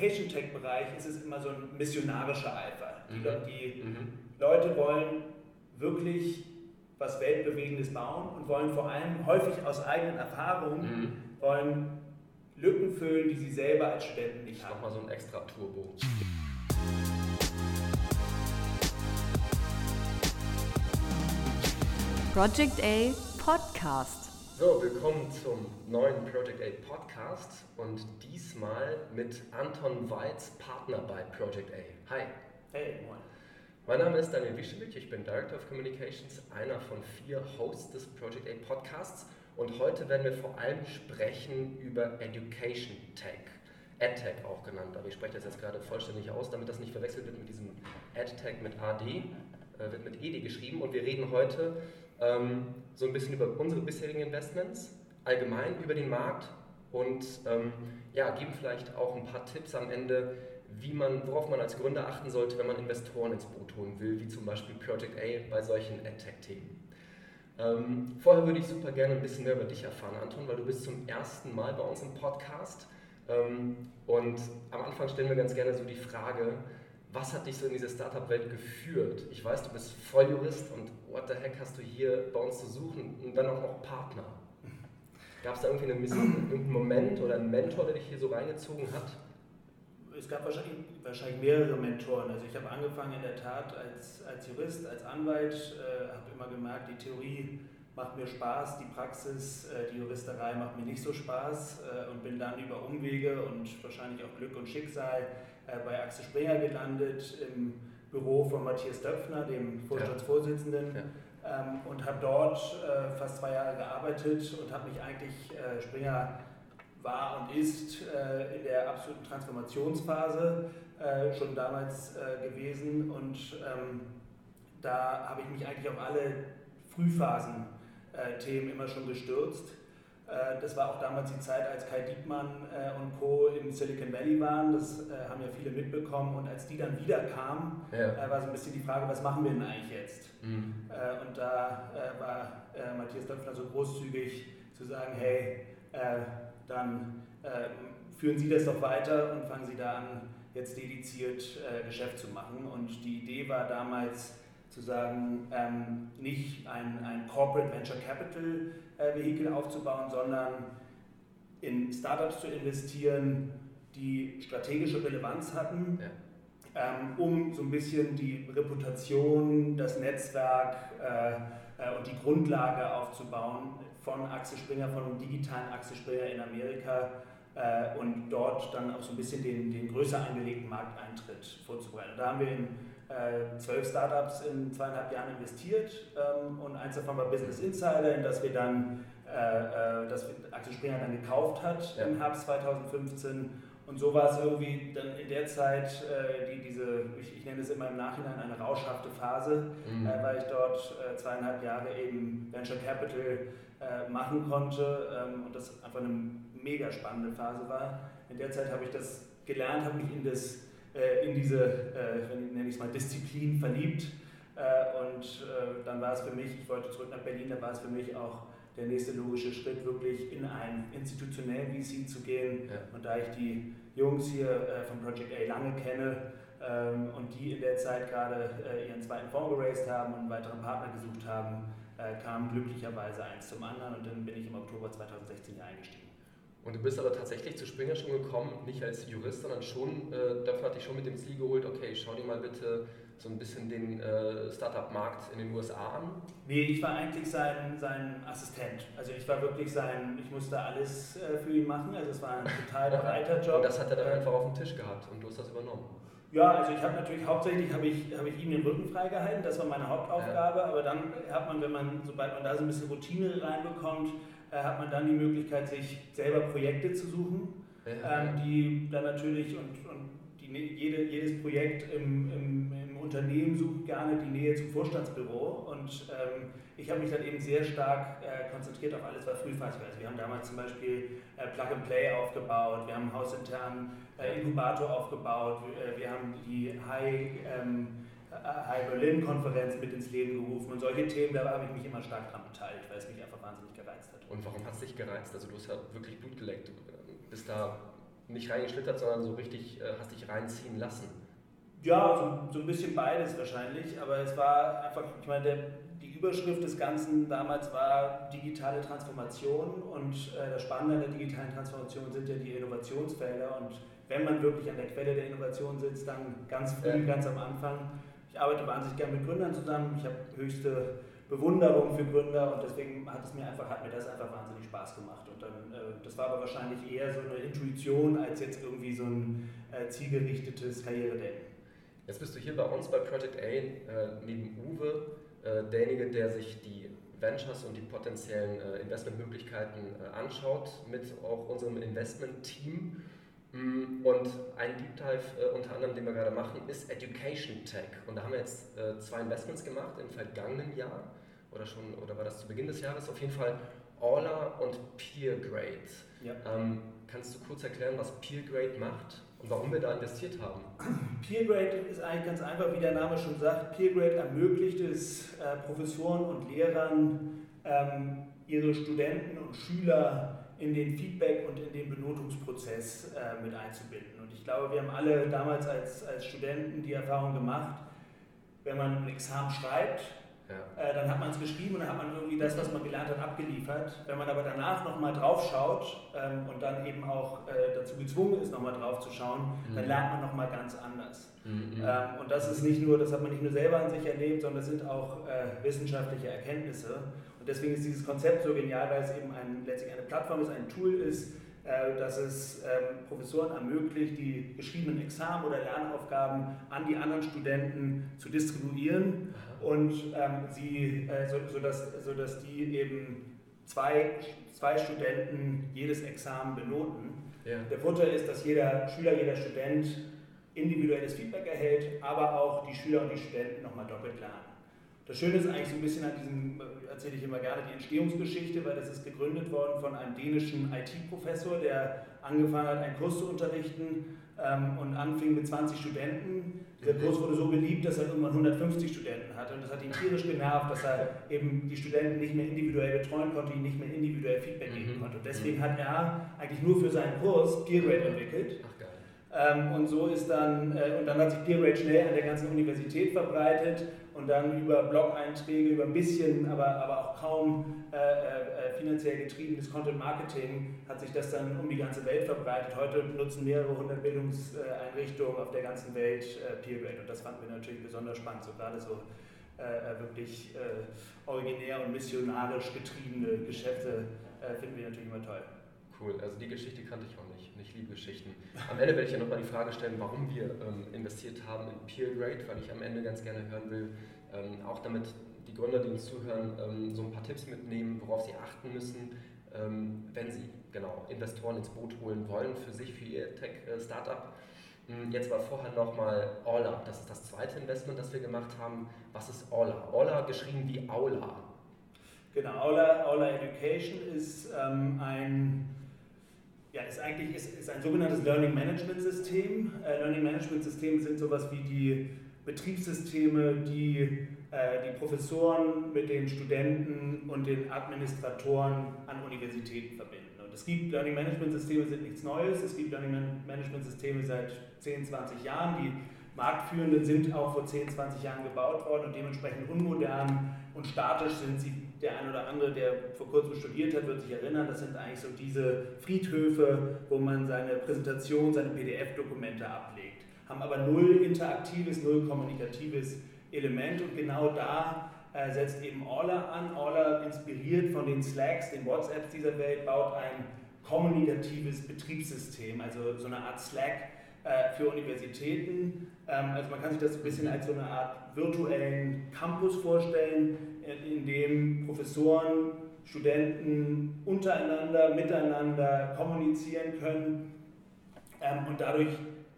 Education-Tech-Bereich ist es immer so ein missionarischer Eifer. Die, Mhm. die Mhm. Leute wollen wirklich was Weltbewegendes bauen und wollen vor allem häufig aus eigenen Erfahrungen Mhm. wollen Lücken füllen, die sie selber als Studenten nicht haben. Nochmal so ein extra Turbo. Project A Podcast. So, willkommen zum neuen Project A Podcast und diesmal mit Anton Weiz, Partner bei Project A. Hi. Hey, moin. Mein Name ist Daniel Wischewitsch, ich bin Director of Communications, einer von vier Hosts des Project A Podcasts und heute werden wir vor allem sprechen über Education Tech, EdTech auch genannt, aber ich spreche das jetzt gerade vollständig aus, damit das nicht verwechselt wird mit diesem EdTech mit AD, äh, wird mit ED geschrieben und wir reden heute ähm, so ein bisschen über unsere bisherigen Investments, allgemein über den Markt und ähm, ja, geben vielleicht auch ein paar Tipps am Ende, wie man, worauf man als Gründer achten sollte, wenn man Investoren ins Boot holen will, wie zum Beispiel Project A bei solchen AdTech-Themen. Ähm, vorher würde ich super gerne ein bisschen mehr über dich erfahren, Anton, weil du bist zum ersten Mal bei uns im Podcast. Ähm, und am Anfang stellen wir ganz gerne so die Frage, was hat dich so in diese Startup-Welt geführt? Ich weiß, du bist Volljurist und what the heck hast du hier bei uns zu suchen und dann auch noch Partner. Gab es da irgendwie eine Mission, irgendeinen Moment oder einen Mentor, der dich hier so reingezogen hat? Es gab wahrscheinlich, wahrscheinlich mehrere Mentoren. Also ich habe angefangen in der Tat als, als Jurist, als Anwalt, äh, habe immer gemerkt, die Theorie macht mir Spaß, die Praxis, äh, die Juristerei macht mir nicht so Spaß äh, und bin dann über Umwege und wahrscheinlich auch Glück und Schicksal äh, bei Axel Springer gelandet im Büro von Matthias Döpfner, dem Vorstandsvorsitzenden. Ja. Ähm, und habe dort fast zwei Jahre gearbeitet und habe mich eigentlich, Springer war und ist in der absoluten Transformationsphase schon damals gewesen und ähm, da habe ich mich eigentlich auf alle Frühphasen-Themen immer schon gestürzt. Äh, das war auch damals die Zeit, als Kai Diekmann äh, und Co. im Silicon Valley waren. Das äh, haben ja viele mitbekommen. Und als die dann wieder kamen, Ja. äh, war so ein bisschen die Frage, was machen wir denn eigentlich jetzt? Mhm. Äh, und da äh, war äh, Matthias Döpfner so großzügig zu sagen, hey, äh, dann äh, führen Sie das doch weiter und fangen Sie da an, jetzt dediziert äh, Geschäft zu machen. Und die Idee war damals zu sagen, ähm, nicht ein, ein Corporate Venture Capital äh, Vehikel aufzubauen, sondern in Startups zu investieren, die strategische Relevanz hatten, Ja. ähm, um so ein bisschen die Reputation, das Netzwerk äh, äh, und die Grundlage aufzubauen von Axel Springer, von einem digitalen Axel Springer in Amerika äh, und dort dann auch so ein bisschen den, den größer angelegten Markteintritt vorzubereiten. Da haben wir in zwölf Startups in zweieinhalb Jahren investiert ähm, und eins davon war Business Insider, in das wir dann äh, äh, das Axel Springer dann gekauft hat Ja. im Herbst 2015 und so war es irgendwie dann in der Zeit, äh, die, diese, ich, ich nenne es immer im Nachhinein eine rauschhafte Phase, Mhm. äh, weil ich dort äh, zweieinhalb Jahre eben Venture Capital äh, machen konnte ähm, und das einfach eine mega spannende Phase war. In der Zeit habe ich das gelernt, habe mich in, das, äh, in diese, äh, nenne ich es mal, Disziplin verliebt äh, und äh, dann war es für mich, ich wollte zurück nach Berlin, da war es für mich auch der nächste logische Schritt, wirklich in einen institutionellen VC zu gehen. Ja. Und da ich die Jungs hier äh, von Project A lange kenne ähm, und die in der Zeit gerade ihren zweiten Fonds geraced haben und einen weiteren Partner gesucht haben, kam glücklicherweise eins zum anderen und dann bin ich im Oktober 2016 hier eingestiegen. Und du bist aber tatsächlich zu Springer schon gekommen, nicht als Jurist, sondern schon, äh, dafür hatte ich schon mit dem Ziel geholt, okay, schau dir mal bitte so ein bisschen den äh, Startup-Markt in den USA an. Nee, ich war eigentlich sein, sein Assistent. Also ich war wirklich sein, ich musste alles äh, für ihn machen. Also es war ein total breiter Job. Und das hat er dann einfach auf dem Tisch gehabt und du hast das übernommen. Ja, also ich habe natürlich hauptsächlich habe ich, habe ich ihm den Rücken freigehalten, das war meine Hauptaufgabe, aber dann hat man, wenn man, sobald man da so ein bisschen Routine reinbekommt, hat man dann die Möglichkeit, sich selber Projekte zu suchen, Ja. ähm, die dann natürlich und, und die, Nä- jede, jedes Projekt im, im, im Unternehmen sucht gerne die Nähe zum Vorstandsbüro und ähm, ich habe mich dann eben sehr stark äh, konzentriert auf alles, was frühphasig war. Also wir haben damals zum Beispiel äh, Plug and Play aufgebaut, wir haben hausintern äh, Inkubator aufgebaut, wir, äh, wir haben die High, ähm, äh, High Berlin Konferenz mit ins Leben gerufen und solche Themen, da habe ich mich immer stark dran beteiligt, weil es mich einfach wahnsinnig gereizt hat. Und warum hat es dich gereizt? Also du hast ja wirklich Blut geleckt. Du bist da nicht reingeschlittert, sondern so richtig äh, hast dich reinziehen lassen? Ja, so, so, ein bisschen beides wahrscheinlich, aber es war einfach, ich meine, der, die Überschrift des Ganzen damals war digitale Transformation und äh, das Spannende an der digitalen Transformation sind ja die Innovationsfelder und wenn man wirklich an der Quelle der Innovation sitzt, dann ganz früh, ja. ganz am Anfang. Ich arbeite wahnsinnig gerne mit Gründern zusammen, ich habe höchste Bewunderung für Gründer und deswegen hat es mir einfach, hat mir das einfach wahnsinnig Spaß gemacht. Und dann, äh, das war aber wahrscheinlich eher so eine Intuition als jetzt irgendwie so ein äh, zielgerichtetes Karrieredenken. Jetzt bist du hier bei uns bei Project A äh, neben Uwe, äh, derjenige, der sich die Ventures und die potenziellen äh, Investmentmöglichkeiten äh, anschaut, mit auch unserem Investment-Team. Mm, und ein Deep Dive äh, unter anderem, den wir gerade machen, ist Education Tech. Und da haben wir jetzt äh, zwei Investments gemacht im vergangenen Jahr oder schon, oder war das zu Beginn des Jahres? Auf jeden Fall Aula und PeerGrade. Ja. Ähm, kannst du kurz erklären, was PeerGrade macht und warum wir da investiert haben? PeerGrade ist eigentlich ganz einfach, wie der Name schon sagt. PeerGrade ermöglicht es äh, Professoren und Lehrern, ähm, ihre Studenten und Schüler in den Feedback und in den Benotungsprozess äh, mit einzubinden. Und ich glaube, wir haben alle damals als, als Studenten die Erfahrung gemacht, wenn man ein Examen schreibt, ja. Äh, dann hat man es geschrieben und dann hat man irgendwie das, was man gelernt hat, abgeliefert. Wenn man aber danach nochmal drauf schaut ähm, und dann eben auch äh, dazu gezwungen ist, nochmal drauf zu schauen, mhm. dann lernt man nochmal ganz anders. Mhm. Ähm, und das ist nicht nur, das hat man nicht nur selber an sich erlebt, sondern das sind auch äh, wissenschaftliche Erkenntnisse. Deswegen ist dieses Konzept so genial, weil es eben ein, letztlich eine Plattform ist, ein Tool ist, äh, dass es ähm, Professoren ermöglicht, die geschriebenen Examen oder Lernaufgaben an die anderen Studenten zu distribuieren und ähm, sie, äh, so, sodass, sodass die eben zwei, zwei Studenten jedes Examen benoten. Ja. Der Vorteil ist, dass jeder Schüler, jeder Student individuelles Feedback erhält, aber auch die Schüler und die Studenten nochmal doppelt lernen. Das Schöne ist eigentlich so ein bisschen an diesem, äh, erzähle ich immer gerne, die Entstehungsgeschichte, weil das ist gegründet worden von einem dänischen IT-Professor, der angefangen hat, einen Kurs zu unterrichten ähm, und anfing mit 20 Studenten. Dieser Kurs wurde so beliebt, dass er irgendwann 150 Studenten hatte und das hat ihn tierisch genervt, dass er eben die Studenten nicht mehr individuell betreuen konnte, ihnen nicht mehr individuell Feedback geben mhm. konnte. Und deswegen mhm. hat er eigentlich nur für seinen Kurs PeerGrade entwickelt. Ähm, und so ist dann, äh, und dann hat sich PeerGrade schnell an der ganzen Universität verbreitet und dann über Blog-Einträge, über ein bisschen, aber, aber auch kaum äh, äh, finanziell getriebenes Content Marketing hat sich das dann um die ganze Welt verbreitet. Heute nutzen mehrere hundert Bildungseinrichtungen auf der ganzen Welt äh, PeerGrade und das fanden wir natürlich besonders spannend, so gerade so äh, äh, wirklich äh, originär und missionarisch getriebene Geschäfte finden wir natürlich immer toll. Cool, also die Geschichte kannte ich auch nicht. Ich liebe Geschichten. Am Ende werde ich ja nochmal die Frage stellen, warum wir ähm, investiert haben in PeerGrade, weil ich am Ende ganz gerne hören will, ähm, auch damit die Gründer, die uns zuhören, ähm, so ein paar Tipps mitnehmen, worauf sie achten müssen, ähm, wenn sie genau Investoren ins Boot holen wollen für sich, für ihr Tech-Startup. Hm, jetzt war vorher nochmal Aula, das ist das zweite Investment, das wir gemacht haben. Was ist Aula? Aula geschrieben wie Aula. Genau, Aula, Aula Education ist ähm, ein ja, ist eigentlich ist, ist ein sogenanntes Learning Management System. Äh, Learning Management Systeme sind sowas wie die Betriebssysteme, die äh, die Professoren mit den Studenten und den Administratoren an Universitäten verbinden. Und es gibt Learning Management Systeme, sind nichts Neues. Es gibt Learning Management Systeme seit 10, 20 Jahren. Die marktführenden sind auch vor 10, 20 Jahren gebaut worden und dementsprechend unmodern und statisch sind sie. Der ein oder andere, der vor kurzem studiert hat, wird sich erinnern, das sind eigentlich so diese Friedhöfe, wo man seine Präsentation, seine PDF-Dokumente ablegt. Haben aber null interaktives, null kommunikatives Element und genau da äh, setzt eben Orla an. Orla, inspiriert von den Slacks, den WhatsApps dieser Welt, baut ein kommunikatives Betriebssystem, also so eine Art Slack äh, für Universitäten. Ähm, also man kann sich das ein bisschen als so eine Art virtuellen Campus vorstellen, in dem Professoren, Studenten untereinander, miteinander kommunizieren können. Ähm, und dadurch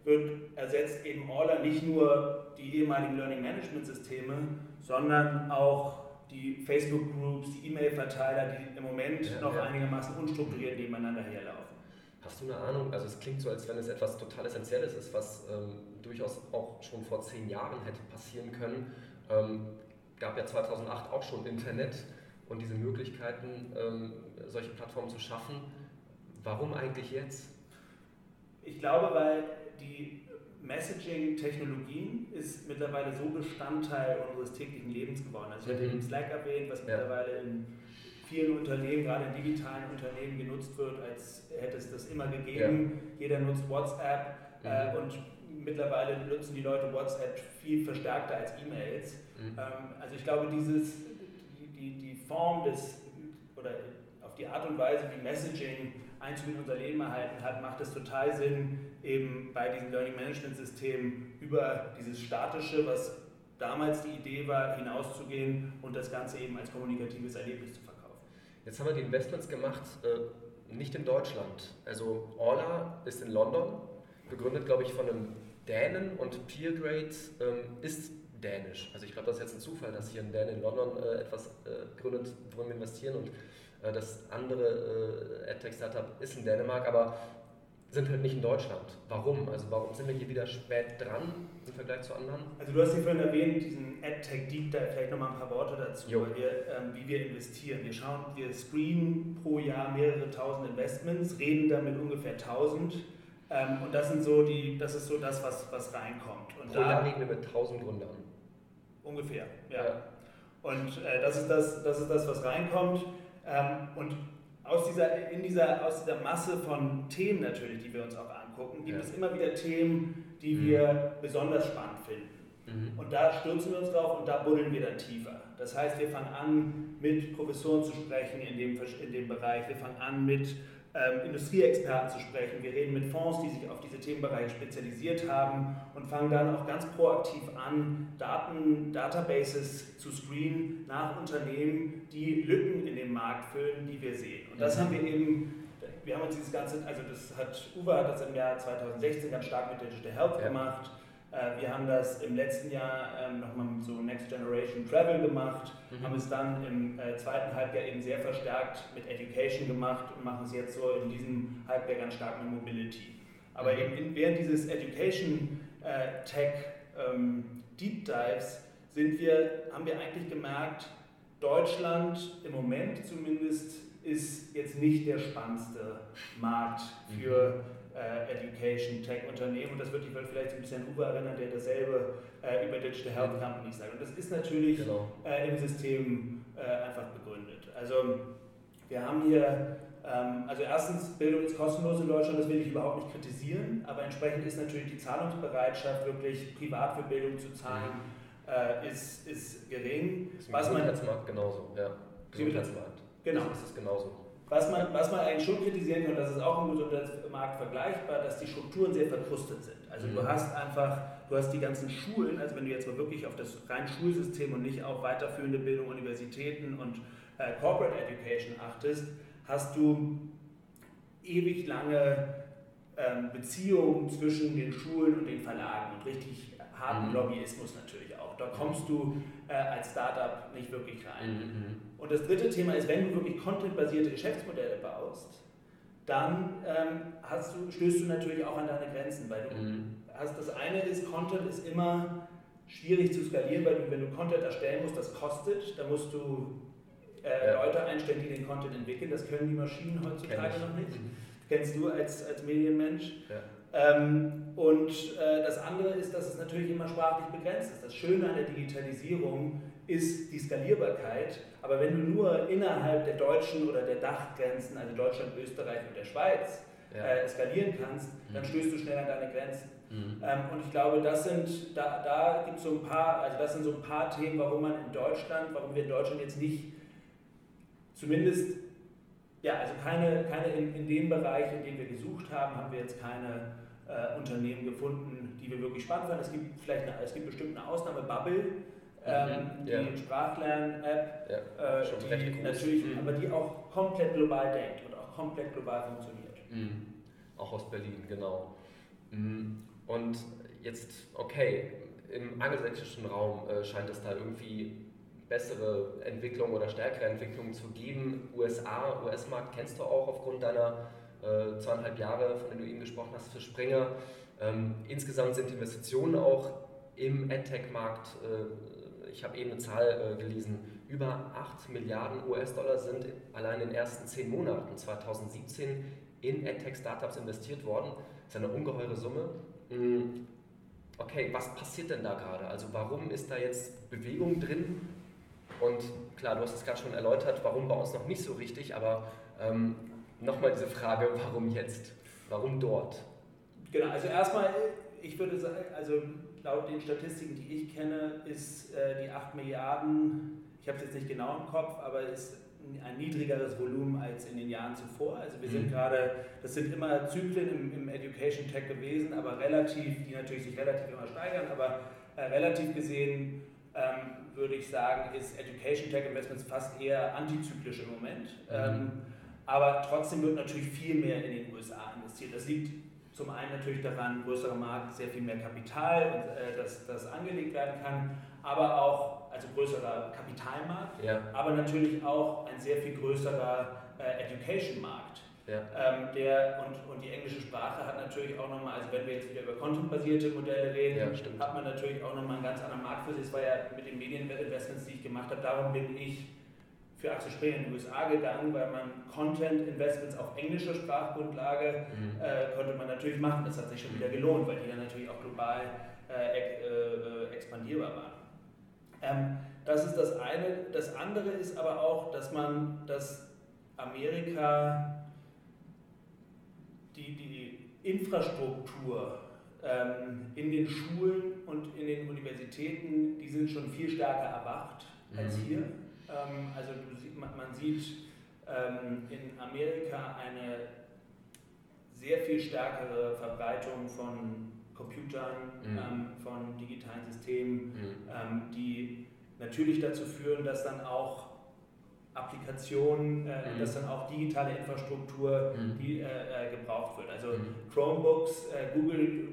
wird ersetzt eben Orla nicht nur die ehemaligen Learning Management Systeme, sondern auch die Facebook Groups, die E-Mail-Verteiler, die im Moment ja, noch ja. einigermaßen unstrukturiert nebeneinander herlaufen. Hast du eine Ahnung? Also es klingt so, als wenn es etwas total Essentielles ist, was ähm, durchaus auch schon vor zehn Jahren hätte passieren können. Ähm, gab ja 2008 auch schon Internet und diese Möglichkeiten, ähm, solche Plattformen zu schaffen. Warum eigentlich jetzt? Ich glaube, weil die Messaging-Technologien ist mittlerweile so Bestandteil unseres täglichen Lebens geworden. Also ich hatte eben Slack erwähnt, was ja. mittlerweile in vielen Unternehmen, gerade in digitalen Unternehmen, genutzt wird, als hätte es das immer gegeben. Ja. Jeder nutzt WhatsApp mhm. äh, und mittlerweile nutzen die Leute WhatsApp viel verstärkter als E-Mails. Mhm. Ähm, also ich glaube, dieses, die, die, Form des, oder auf die Art und Weise, wie Messaging Einzug in unser Leben erhalten hat, macht es total Sinn, eben bei diesen Learning Management Systemen über dieses Statische, was damals die Idee war, hinauszugehen und das Ganze eben als kommunikatives Erlebnis zu verkaufen. Jetzt haben wir die Investments gemacht, äh, nicht in Deutschland. Also Orla ist in London, begründet, glaube ich, von einem Dänen und Peergrade ähm, ist dänisch. Also ich glaube, das ist jetzt ein Zufall, dass hier ein Däne in London äh, etwas äh, gründet, worin wir investieren und äh, das andere äh, AdTech-Startup ist in Dänemark, aber sind halt nicht in Deutschland. Warum? Also warum sind wir hier wieder spät dran im Vergleich zu anderen? Also du hast hier vorhin erwähnt, diesen AdTech Deep Dive, vielleicht nochmal ein paar Worte dazu, wir, ähm, wie wir investieren. Wir schauen, wir screenen pro Jahr mehrere tausend Investments, reden damit ungefähr tausend ähm, und das sind so die, das ist so das, was, was reinkommt. Und pro Jahr reden wir mit tausend Gründern. Ungefähr, ja. ja. Und äh, das, ist das, das ist das, was reinkommt. Ähm, und aus dieser, in dieser, aus dieser Masse von Themen natürlich, die wir uns auch angucken, gibt ja. es immer wieder Themen, die mhm. wir besonders spannend finden. Mhm. Und da stürzen wir uns drauf und da buddeln wir dann tiefer. Das heißt, wir fangen an, mit Professoren zu sprechen in dem, in dem Bereich. Wir fangen an, mit ähm, Industrieexperten zu sprechen. Wir reden mit Fonds, die sich auf diese Themenbereiche spezialisiert haben und fangen dann auch ganz proaktiv an, Daten, Databases zu screenen nach Unternehmen, die Lücken in dem Markt füllen, die wir sehen. Und das haben wir eben, wir haben uns dieses Ganze, also das hat, Uwe hat das im Jahr 2016 ganz stark mit Digital Health ja. gemacht. Äh, wir haben das im letzten Jahr ähm, nochmal mit so Next Generation Travel gemacht, mhm. haben es dann im äh, zweiten Halbjahr eben sehr verstärkt mit Education gemacht und machen es jetzt so in diesem Halbjahr ganz stark mit Mobility. Aber mhm. eben während dieses Education äh, Tech ähm, Deep Dives sind wir, haben wir eigentlich gemerkt, Deutschland im Moment zumindest ist jetzt nicht der spannendste Markt für mhm äh, Education, Tech-Unternehmen und das wird dich vielleicht ein bisschen an Uwe erinnern, der dasselbe äh, über Digital Health Companies sagt. Und das ist natürlich genau. äh, im System äh, einfach begründet. Also wir haben hier, ähm, also erstens, Bildung ist kostenlos in Deutschland, das will ich überhaupt nicht kritisieren, aber entsprechend ist natürlich die Zahlungsbereitschaft, wirklich privat für Bildung zu zahlen, mhm. ist, ist gering. Das ist im Gesundheitsmarkt genauso, ja. Gesundheitsmarkt. Genau. Das ist genauso. Was man, was man eigentlich schon kritisieren kann, das ist auch im Gesundheitsmarkt vergleichbar, dass die Strukturen sehr verkrustet sind. Also mhm. du hast einfach, du hast die ganzen Schulen, also wenn du jetzt mal wirklich auf das rein Schulsystem und nicht auf weiterführende Bildung, Universitäten und äh, Corporate Education achtest, hast du ewig lange ähm, Beziehungen zwischen den Schulen und den Verlagen und richtig harten mhm. Lobbyismus natürlich auch. Da kommst du äh, als Startup nicht wirklich rein. Mhm. mhm. Und das dritte Thema ist, wenn du wirklich contentbasierte Geschäftsmodelle baust, dann ähm, hast du, stößt du natürlich auch an deine Grenzen, weil du mhm. hast, das eine ist, Content ist immer schwierig zu skalieren, weil du, wenn du Content erstellen musst, das kostet, da musst du äh, ja. Leute einstellen, die den Content entwickeln, das können die Maschinen heutzutage noch nicht. Mhm. Kennst du als, als Medienmensch. Ja. Ähm, und äh, das andere ist, dass es natürlich immer sprachlich begrenzt ist. Das Schöne an der Digitalisierung ist die Skalierbarkeit, aber wenn du nur innerhalb der deutschen oder der Dachgrenzen, also Deutschland, Österreich und der Schweiz, ja. äh, skalieren kannst, mhm. dann stößt du schnell an deine Grenzen. Mhm. Ähm, und ich glaube, das sind, da, da gibt es so ein paar, also das sind so ein paar Themen, warum man in Deutschland, warum wir in Deutschland jetzt nicht zumindest, ja, also keine, keine in, in dem Bereich, in dem wir gesucht haben, haben wir jetzt keine äh, Unternehmen gefunden, die wir wirklich spannend fanden. Es gibt vielleicht eine, es gibt bestimmt eine Ausnahme, Bubble, ähm, mhm. die ja. Sprachlern-App, ja, äh, die natürlich, mhm. aber die auch komplett global denkt und auch komplett global funktioniert. Mhm. Auch aus Berlin, genau. Mhm. Und jetzt, okay, im angelsächsischen Raum äh, scheint es da irgendwie bessere Entwicklung oder stärkere Entwicklung zu geben. USA, US-Markt kennst du auch aufgrund deiner äh, zweieinhalb Jahre, von denen du eben gesprochen hast, für Springer. Ähm, insgesamt sind Investitionen auch im AdTech-Markt, äh, ich habe eben eine Zahl äh, gelesen, über 8 Milliarden US-Dollar sind allein in den ersten zehn Monaten 2017 in AdTech-Startups investiert worden. ist eine ungeheure Summe. Hm, okay, was passiert denn da gerade? Also warum ist da jetzt Bewegung drin? Und klar, du hast es gerade schon erläutert, warum bei uns noch nicht so richtig, aber ähm, nochmal diese Frage, warum jetzt? Warum dort? Genau, also erstmal, ich würde sagen, also laut den Statistiken, die ich kenne, ist äh, die 8 Milliarden, ich habe es jetzt nicht genau im Kopf, aber ist ein niedrigeres Volumen als in den Jahren zuvor. Also wir sind mhm. gerade, das sind immer Zyklen im, im, Education Tech gewesen, aber relativ, die natürlich sich relativ immer steigern, aber äh, relativ gesehen ähm, würde ich sagen, ist Education Tech Investments fast eher antizyklisch im Moment. Mhm. Ähm, aber trotzdem wird natürlich viel mehr in den USA investiert. Das liegt zum einen natürlich daran, größerer Markt, sehr viel mehr Kapital, und, äh, das, das angelegt werden kann, aber auch, also größerer Kapitalmarkt, ja. aber natürlich auch ein sehr viel größerer äh, Education-Markt. Ja. Ähm, der, und, und die englische Sprache hat natürlich auch nochmal, also wenn wir jetzt wieder über content-basierte Modelle reden, ja, hat man natürlich auch nochmal einen ganz anderen Markt für sich. Das war ja mit den Medieninvestments, die ich gemacht habe, darum bin ich für Axel Springer in die USA gegangen, weil man Content-Investments auf englischer Sprachgrundlage mhm. äh, konnte man natürlich machen. Das hat sich schon wieder gelohnt, weil die dann natürlich auch global äh, äh, expandierbar waren. Ähm, das ist das eine. Das andere ist aber auch, dass man, dass Amerika die, die Infrastruktur ähm, in den Schulen und in den Universitäten, die sind schon viel stärker erwacht mhm. als hier. Ähm, also man sieht ähm, in Amerika eine sehr viel stärkere Verbreitung von Computern, mhm. ähm, von digitalen Systemen, mhm. ähm, die natürlich dazu führen, dass dann auch Applikationen, äh, mhm. dass dann auch digitale Infrastruktur mhm. die, äh, äh, gebraucht wird. Also mhm. Chromebooks, äh, Google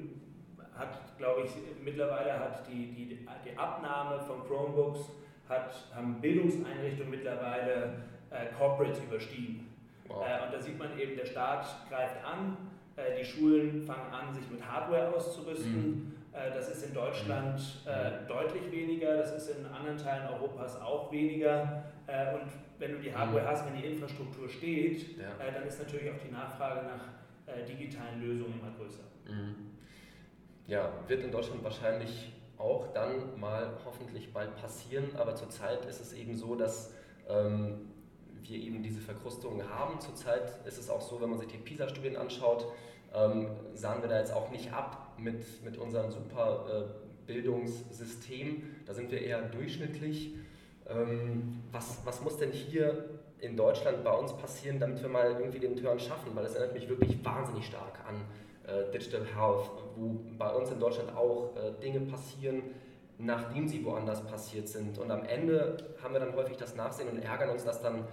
hat, glaube ich, mittlerweile hat die, die, die Abnahme von Chromebooks hat, haben Bildungseinrichtungen mittlerweile äh, Corporates überstiegen. Wow. Äh, und da sieht man eben, der Staat greift an, die Schulen fangen an, sich mit Hardware auszurüsten. Äh, das ist in Deutschland. Äh, deutlich weniger, das ist in anderen Teilen Europas auch weniger. Äh, und wenn du die Hardware mhm. hast, wenn die Infrastruktur steht, ja. dann ist natürlich auch die Nachfrage nach digitalen Lösungen immer größer. Mhm. Ja, wird in Deutschland wahrscheinlich auch dann mal hoffentlich bald passieren, aber zurzeit ist es eben so, dass ähm, wir eben diese Verkrustungen haben. Zurzeit ist es auch so, wenn man sich die PISA-Studien anschaut, ähm, sahen wir da jetzt auch nicht ab mit, mit unserem super äh, Bildungssystem. Da sind wir eher durchschnittlich. Ähm, was, was muss denn hier in Deutschland bei uns passieren, damit wir mal irgendwie den Turn schaffen? Weil es erinnert mich wirklich wahnsinnig stark an äh, Digital Health, wo bei uns in Deutschland auch äh, Dinge passieren, nachdem sie woanders passiert sind. Und am Ende haben wir dann häufig das Nachsehen und ärgern uns, dass dann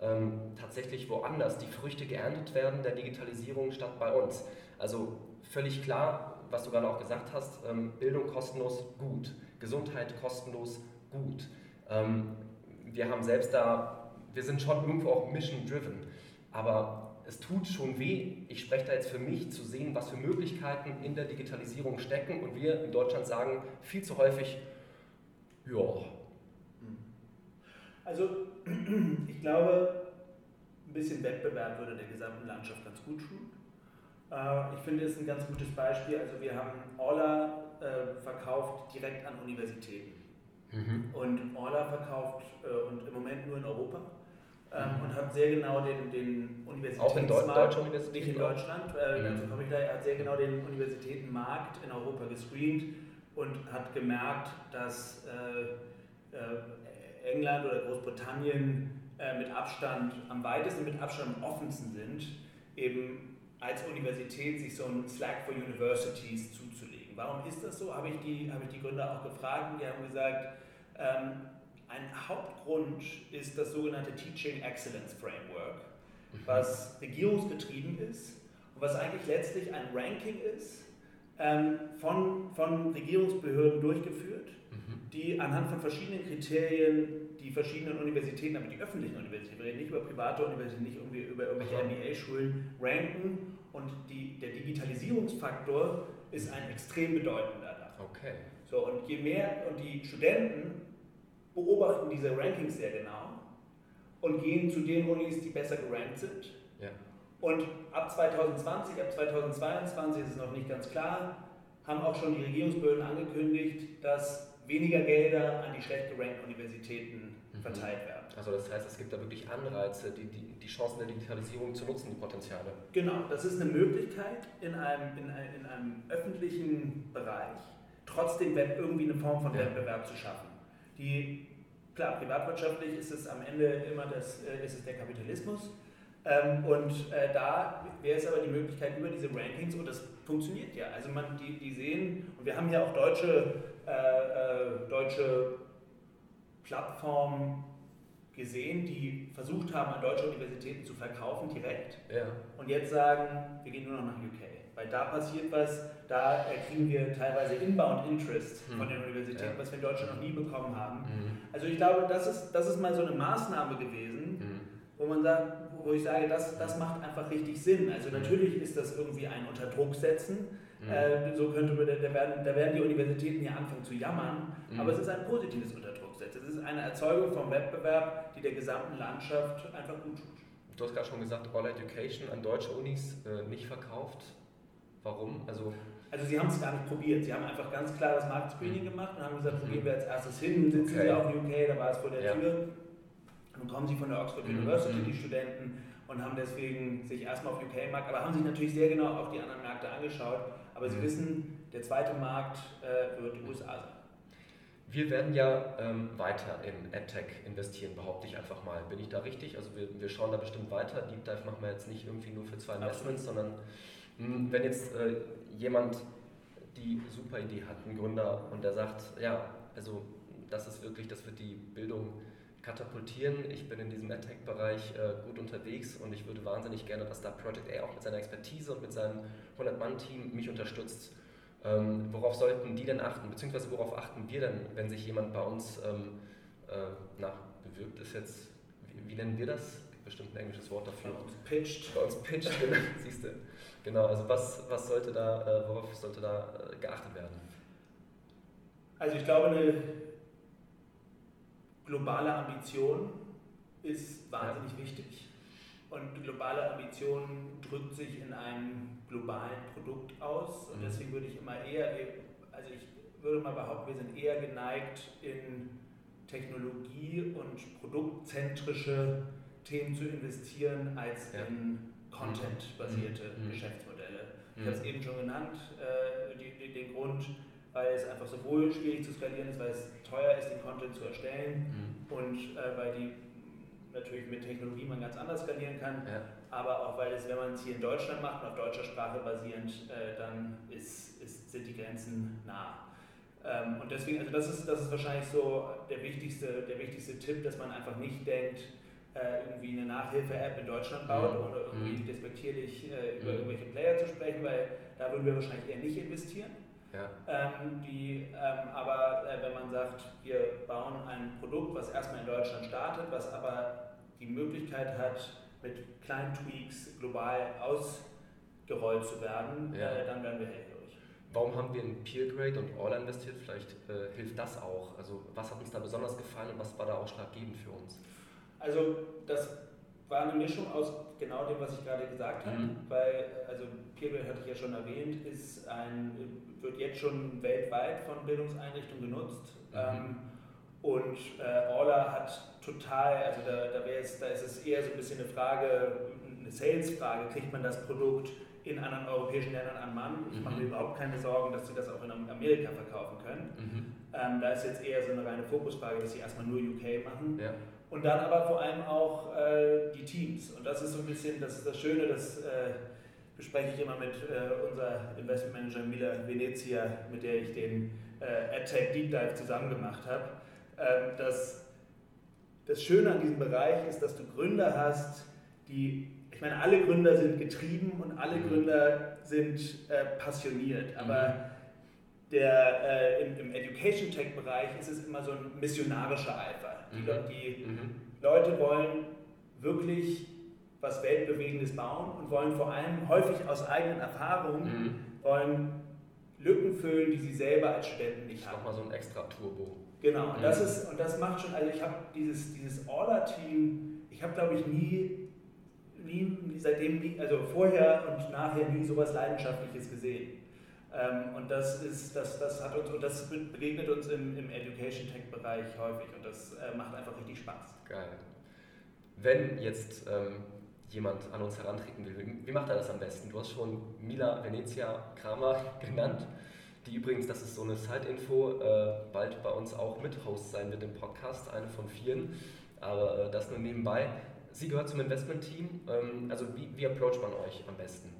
ähm, tatsächlich woanders die Früchte geerntet werden der Digitalisierung statt bei uns. Also völlig klar, was du gerade auch gesagt hast, ähm, Bildung kostenlos gut, Gesundheit kostenlos gut. Ähm, wir haben selbst da, wir sind schon irgendwo auch mission-driven, aber es tut schon weh, ich spreche da jetzt für mich, zu sehen, was für Möglichkeiten in der Digitalisierung stecken und wir in Deutschland sagen viel zu häufig, ja. Also ich glaube, ein bisschen Wettbewerb würde der gesamten Landschaft ganz gut tun. Äh, ich finde, es ist ein ganz gutes Beispiel. Also wir haben Orla äh, verkauft direkt an Universitäten. Mhm. Und Orla verkauft äh, und im Moment nur in Europa ähm, und hat sehr genau den, den Universitätsmarkt, auch in Deu deutscher Universität, nicht in Deutschland, äh, mhm. dazu komme ich da, hat sehr genau den Universitätenmarkt in Europa gescreent und hat gemerkt, dass äh, äh, England oder Großbritannien äh, mit Abstand am weitesten, mit Abstand am offensten sind, eben als Universität sich so ein Slack for Universities zuzulegen. Warum ist das so? Habe ich die, habe ich die Gründer auch gefragt und die haben gesagt, ähm, ein Hauptgrund ist das sogenannte Teaching Excellence Framework, was regierungsgetrieben ist und was eigentlich letztlich ein Ranking ist, ähm, von, von Regierungsbehörden durchgeführt, mhm. Die anhand von verschiedenen Kriterien die verschiedenen Universitäten, aber die öffentlichen Universitäten, wir reden nicht über private Universitäten, nicht irgendwie über irgendwelche MBA-Schulen, ranken und die, der Digitalisierungsfaktor ist ein extrem bedeutender da. Okay. So, und je mehr, und die Studenten beobachten diese Rankings sehr genau und gehen zu den Unis, die besser gerankt sind. Ja. Und ab 2020, ab 2022 ist es noch nicht ganz klar, haben auch schon die Regierungsbehörden angekündigt, dass weniger Gelder an die schlecht gerankten Universitäten mhm. verteilt werden. Also das heißt, es gibt da wirklich Anreize, die, die, die Chancen der Digitalisierung zu nutzen, die Potenziale. Genau, das ist eine Möglichkeit in einem, in einem, in einem öffentlichen Bereich trotzdem irgendwie eine Form von Wettbewerb zu schaffen. Die, klar, privatwirtschaftlich ist es am Ende immer das, äh, ist es der Kapitalismus. Ähm, und äh, da wäre es aber die Möglichkeit über diese Rankings, und das funktioniert ja. Also man, die, die sehen, und wir haben ja auch deutsche, äh, äh, deutsche Plattformen gesehen, die versucht haben, an deutsche Universitäten zu verkaufen direkt. Ja. Und jetzt sagen, wir gehen nur noch nach UK. Weil da passiert was, da kriegen wir teilweise Inbound Interest mhm. von den Universitäten, ja. was wir in Deutschland noch nie bekommen haben. Mhm. Also ich glaube, das ist, das ist mal so eine Maßnahme gewesen, mhm. wo man sagt, wo ich sage, das, das macht einfach richtig Sinn. Also mhm. natürlich ist das irgendwie ein Unterdruck setzen. Mhm. Äh, so könnte man, da werden, da werden die Universitäten hier anfangen zu jammern, mhm. aber es ist ein positives Unterdruck setzen. Es ist eine Erzeugung vom Wettbewerb, die der gesamten Landschaft einfach gut tut. Du hast gerade schon gesagt, All Education an deutsche Unis äh, nicht verkauft. Warum? Also, also sie haben es gar nicht probiert. Sie haben einfach ganz klar das Marktscreening mhm. gemacht und haben gesagt, wo mhm. gehen wir als erstes hin? Sitzen okay. sie in UK, da war es vor der ja. Tür. Nun kommen sie von der Oxford mhm. University, die Studenten, und haben deswegen sich erstmal auf UK-Markt, aber haben sich natürlich sehr genau auch die anderen Märkte angeschaut. Aber sie wissen, der zweite Markt äh, wird die USA sein. Wir werden ja ähm, weiter in AdTech investieren, behaupte ich einfach mal. Bin ich da richtig? Also wir, wir schauen da bestimmt weiter. Deep Dive machen wir jetzt nicht irgendwie nur für zwei Investments, sondern hm, wenn jetzt äh, jemand die super Idee hat, ein Gründer, und der sagt, ja, also das ist wirklich, das wird die Bildung katapultieren. Ich bin in diesem AdTech-Bereich äh, gut unterwegs und ich würde wahnsinnig gerne, dass da Project A auch mit seiner Expertise und mit seinem 100-Mann-Team mich unterstützt. Ähm, worauf sollten die denn achten, beziehungsweise worauf achten wir denn, wenn sich jemand bei uns ähm, äh, na, bewirbt, ist jetzt, wie, wie nennen wir das? Bestimmt ein englisches Wort dafür. Bei uns pitcht. Bei uns pitcht, genau, siehst du. Genau, also was, was sollte da, äh, worauf sollte da äh, geachtet werden? Also ich glaube, eine globale Ambition ist wahnsinnig ja. wichtig. Und globale Ambition drückt sich in einem globalen Produkt aus. Und mhm. deswegen würde ich immer eher, also ich würde mal behaupten, wir sind eher geneigt, in Technologie- und produktzentrische Themen zu investieren, als ja. in Content-basierte mhm. Geschäftsmodelle. Ich mhm. habe es eben schon genannt, äh, die, die, den Grund, weil es einfach sowohl schwierig zu skalieren ist, weil es teuer ist, den Content zu erstellen mhm. und äh, weil die natürlich mit Technologie man ganz anders skalieren kann, ja. aber auch weil es, wenn man es hier in Deutschland macht und auf deutscher Sprache basierend, äh, dann ist, ist, sind die Grenzen nah. Ähm, und deswegen, also das ist, das ist wahrscheinlich so der wichtigste, der wichtigste Tipp, dass man einfach nicht denkt, äh, irgendwie eine Nachhilfe-App in Deutschland baut, mhm. ohne irgendwie mhm. despektierlich äh, über mhm. irgendwelche Player zu sprechen, weil da würden wir wahrscheinlich eher nicht investieren. Ja. Ähm, die, ähm, aber äh, wenn man sagt, wir bauen ein Produkt, was erstmal in Deutschland startet, was aber die Möglichkeit hat, mit kleinen Tweaks global ausgerollt zu werden, ja. äh, dann werden wir hellhörig. Warum haben wir in Peer Grade und All investiert? Vielleicht äh, hilft das auch. Also was hat uns da besonders gefallen und was war da ausschlaggebend für uns? Also das war eine Mischung aus genau dem, was ich gerade gesagt habe, mhm. weil also Peergrade hatte ich ja schon erwähnt, ist ein, wird jetzt schon weltweit von Bildungseinrichtungen genutzt. Mhm. Ähm, und äh, Orla hat total, also da, da, es, da ist es eher so ein bisschen eine Frage, eine Sales-Frage, kriegt man das Produkt in anderen europäischen Ländern an Mann? Ich mhm. mache mir überhaupt keine Sorgen, dass sie das auch in Amerika verkaufen können. Mhm. Ähm, da ist jetzt eher so eine reine Fokusfrage, dass sie erstmal nur UK machen. Ja. Und dann aber vor allem auch äh, Teams. Und das ist so ein bisschen, das ist das Schöne, das äh, bespreche ich immer mit äh, unserer Investmentmanager Mila Venezia, mit der ich den äh, AdTech Deep Dive zusammen gemacht habe. Ähm, dass das Schöne an diesem Bereich ist, dass du Gründer hast, die, ich meine, alle Gründer sind getrieben und alle mhm. Gründer sind äh, passioniert, aber mhm der, äh, im, im Education Tech Bereich ist es immer so ein missionarischer Eifer. Die, mhm. die mhm. Leute wollen wirklich was Weltbewegendes bauen und wollen vor allem häufig aus eigenen Erfahrungen mhm. wollen Lücken füllen, die sie selber als Studenten nicht haben. Nochmal so ein extra Turbo. Genau, und, das, mhm. ist, und das macht schon, also ich habe dieses, dieses Order-Team, ich habe glaube ich nie nie, seitdem also vorher und nachher nie sowas Leidenschaftliches gesehen. Ähm, und das ist, das, das hat uns, und das begegnet uns im, im Education Tech-Bereich häufig und das äh, macht einfach richtig Spaß. Geil. Wenn jetzt ähm, jemand an uns herantreten will, wie macht er das am besten? Du hast schon Mila Venezia Kramer genannt, die übrigens, das ist so eine Side-Info, äh, bald bei uns auch Mit-Host sein wird im Podcast, eine von vielen, aber äh, das nur nebenbei. Sie gehört zum Investment-Team, ähm, also wie, wie approacht man euch am besten?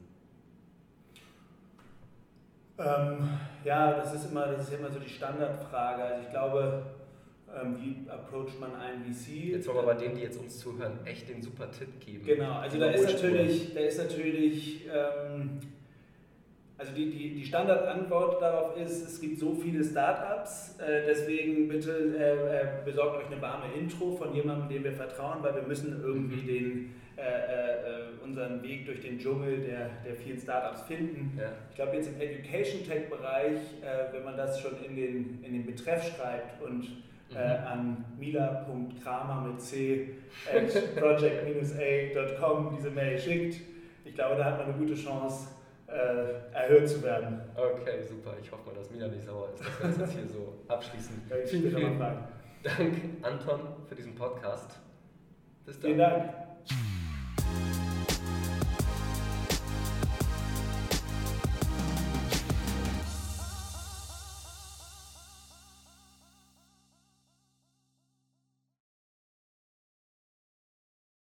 Ähm, ja, das ist, immer, das ist immer so die Standardfrage. Also ich glaube, ähm, wie approacht man einen VC? Jetzt wollen wir bei denen, die jetzt uns zuhören, echt den super Tipp geben. Genau, also da ist natürlich, da ist natürlich ähm, also die, die, die Standardantwort darauf ist, es gibt so viele Startups, äh, deswegen bitte äh, äh, besorgt euch eine warme Intro von jemandem, dem wir vertrauen, weil wir müssen irgendwie mhm. den, äh, äh, unseren Weg durch den Dschungel der, der vielen Startups finden. Ja. Ich glaube jetzt im Education Tech Bereich, äh, wenn man das schon in den, in den Betreff schreibt und mhm. an mila.kramer mit c at project-a.com diese Mail schickt, ich glaube, da hat man eine gute Chance, äh, erhöht zu werden. Okay, super. Ich hoffe mal, dass Mina nicht sauer ist, dass wir das jetzt hier so abschließen. vielen, vielen Dank, Anton, für diesen Podcast. Bis dann. Vielen Dank.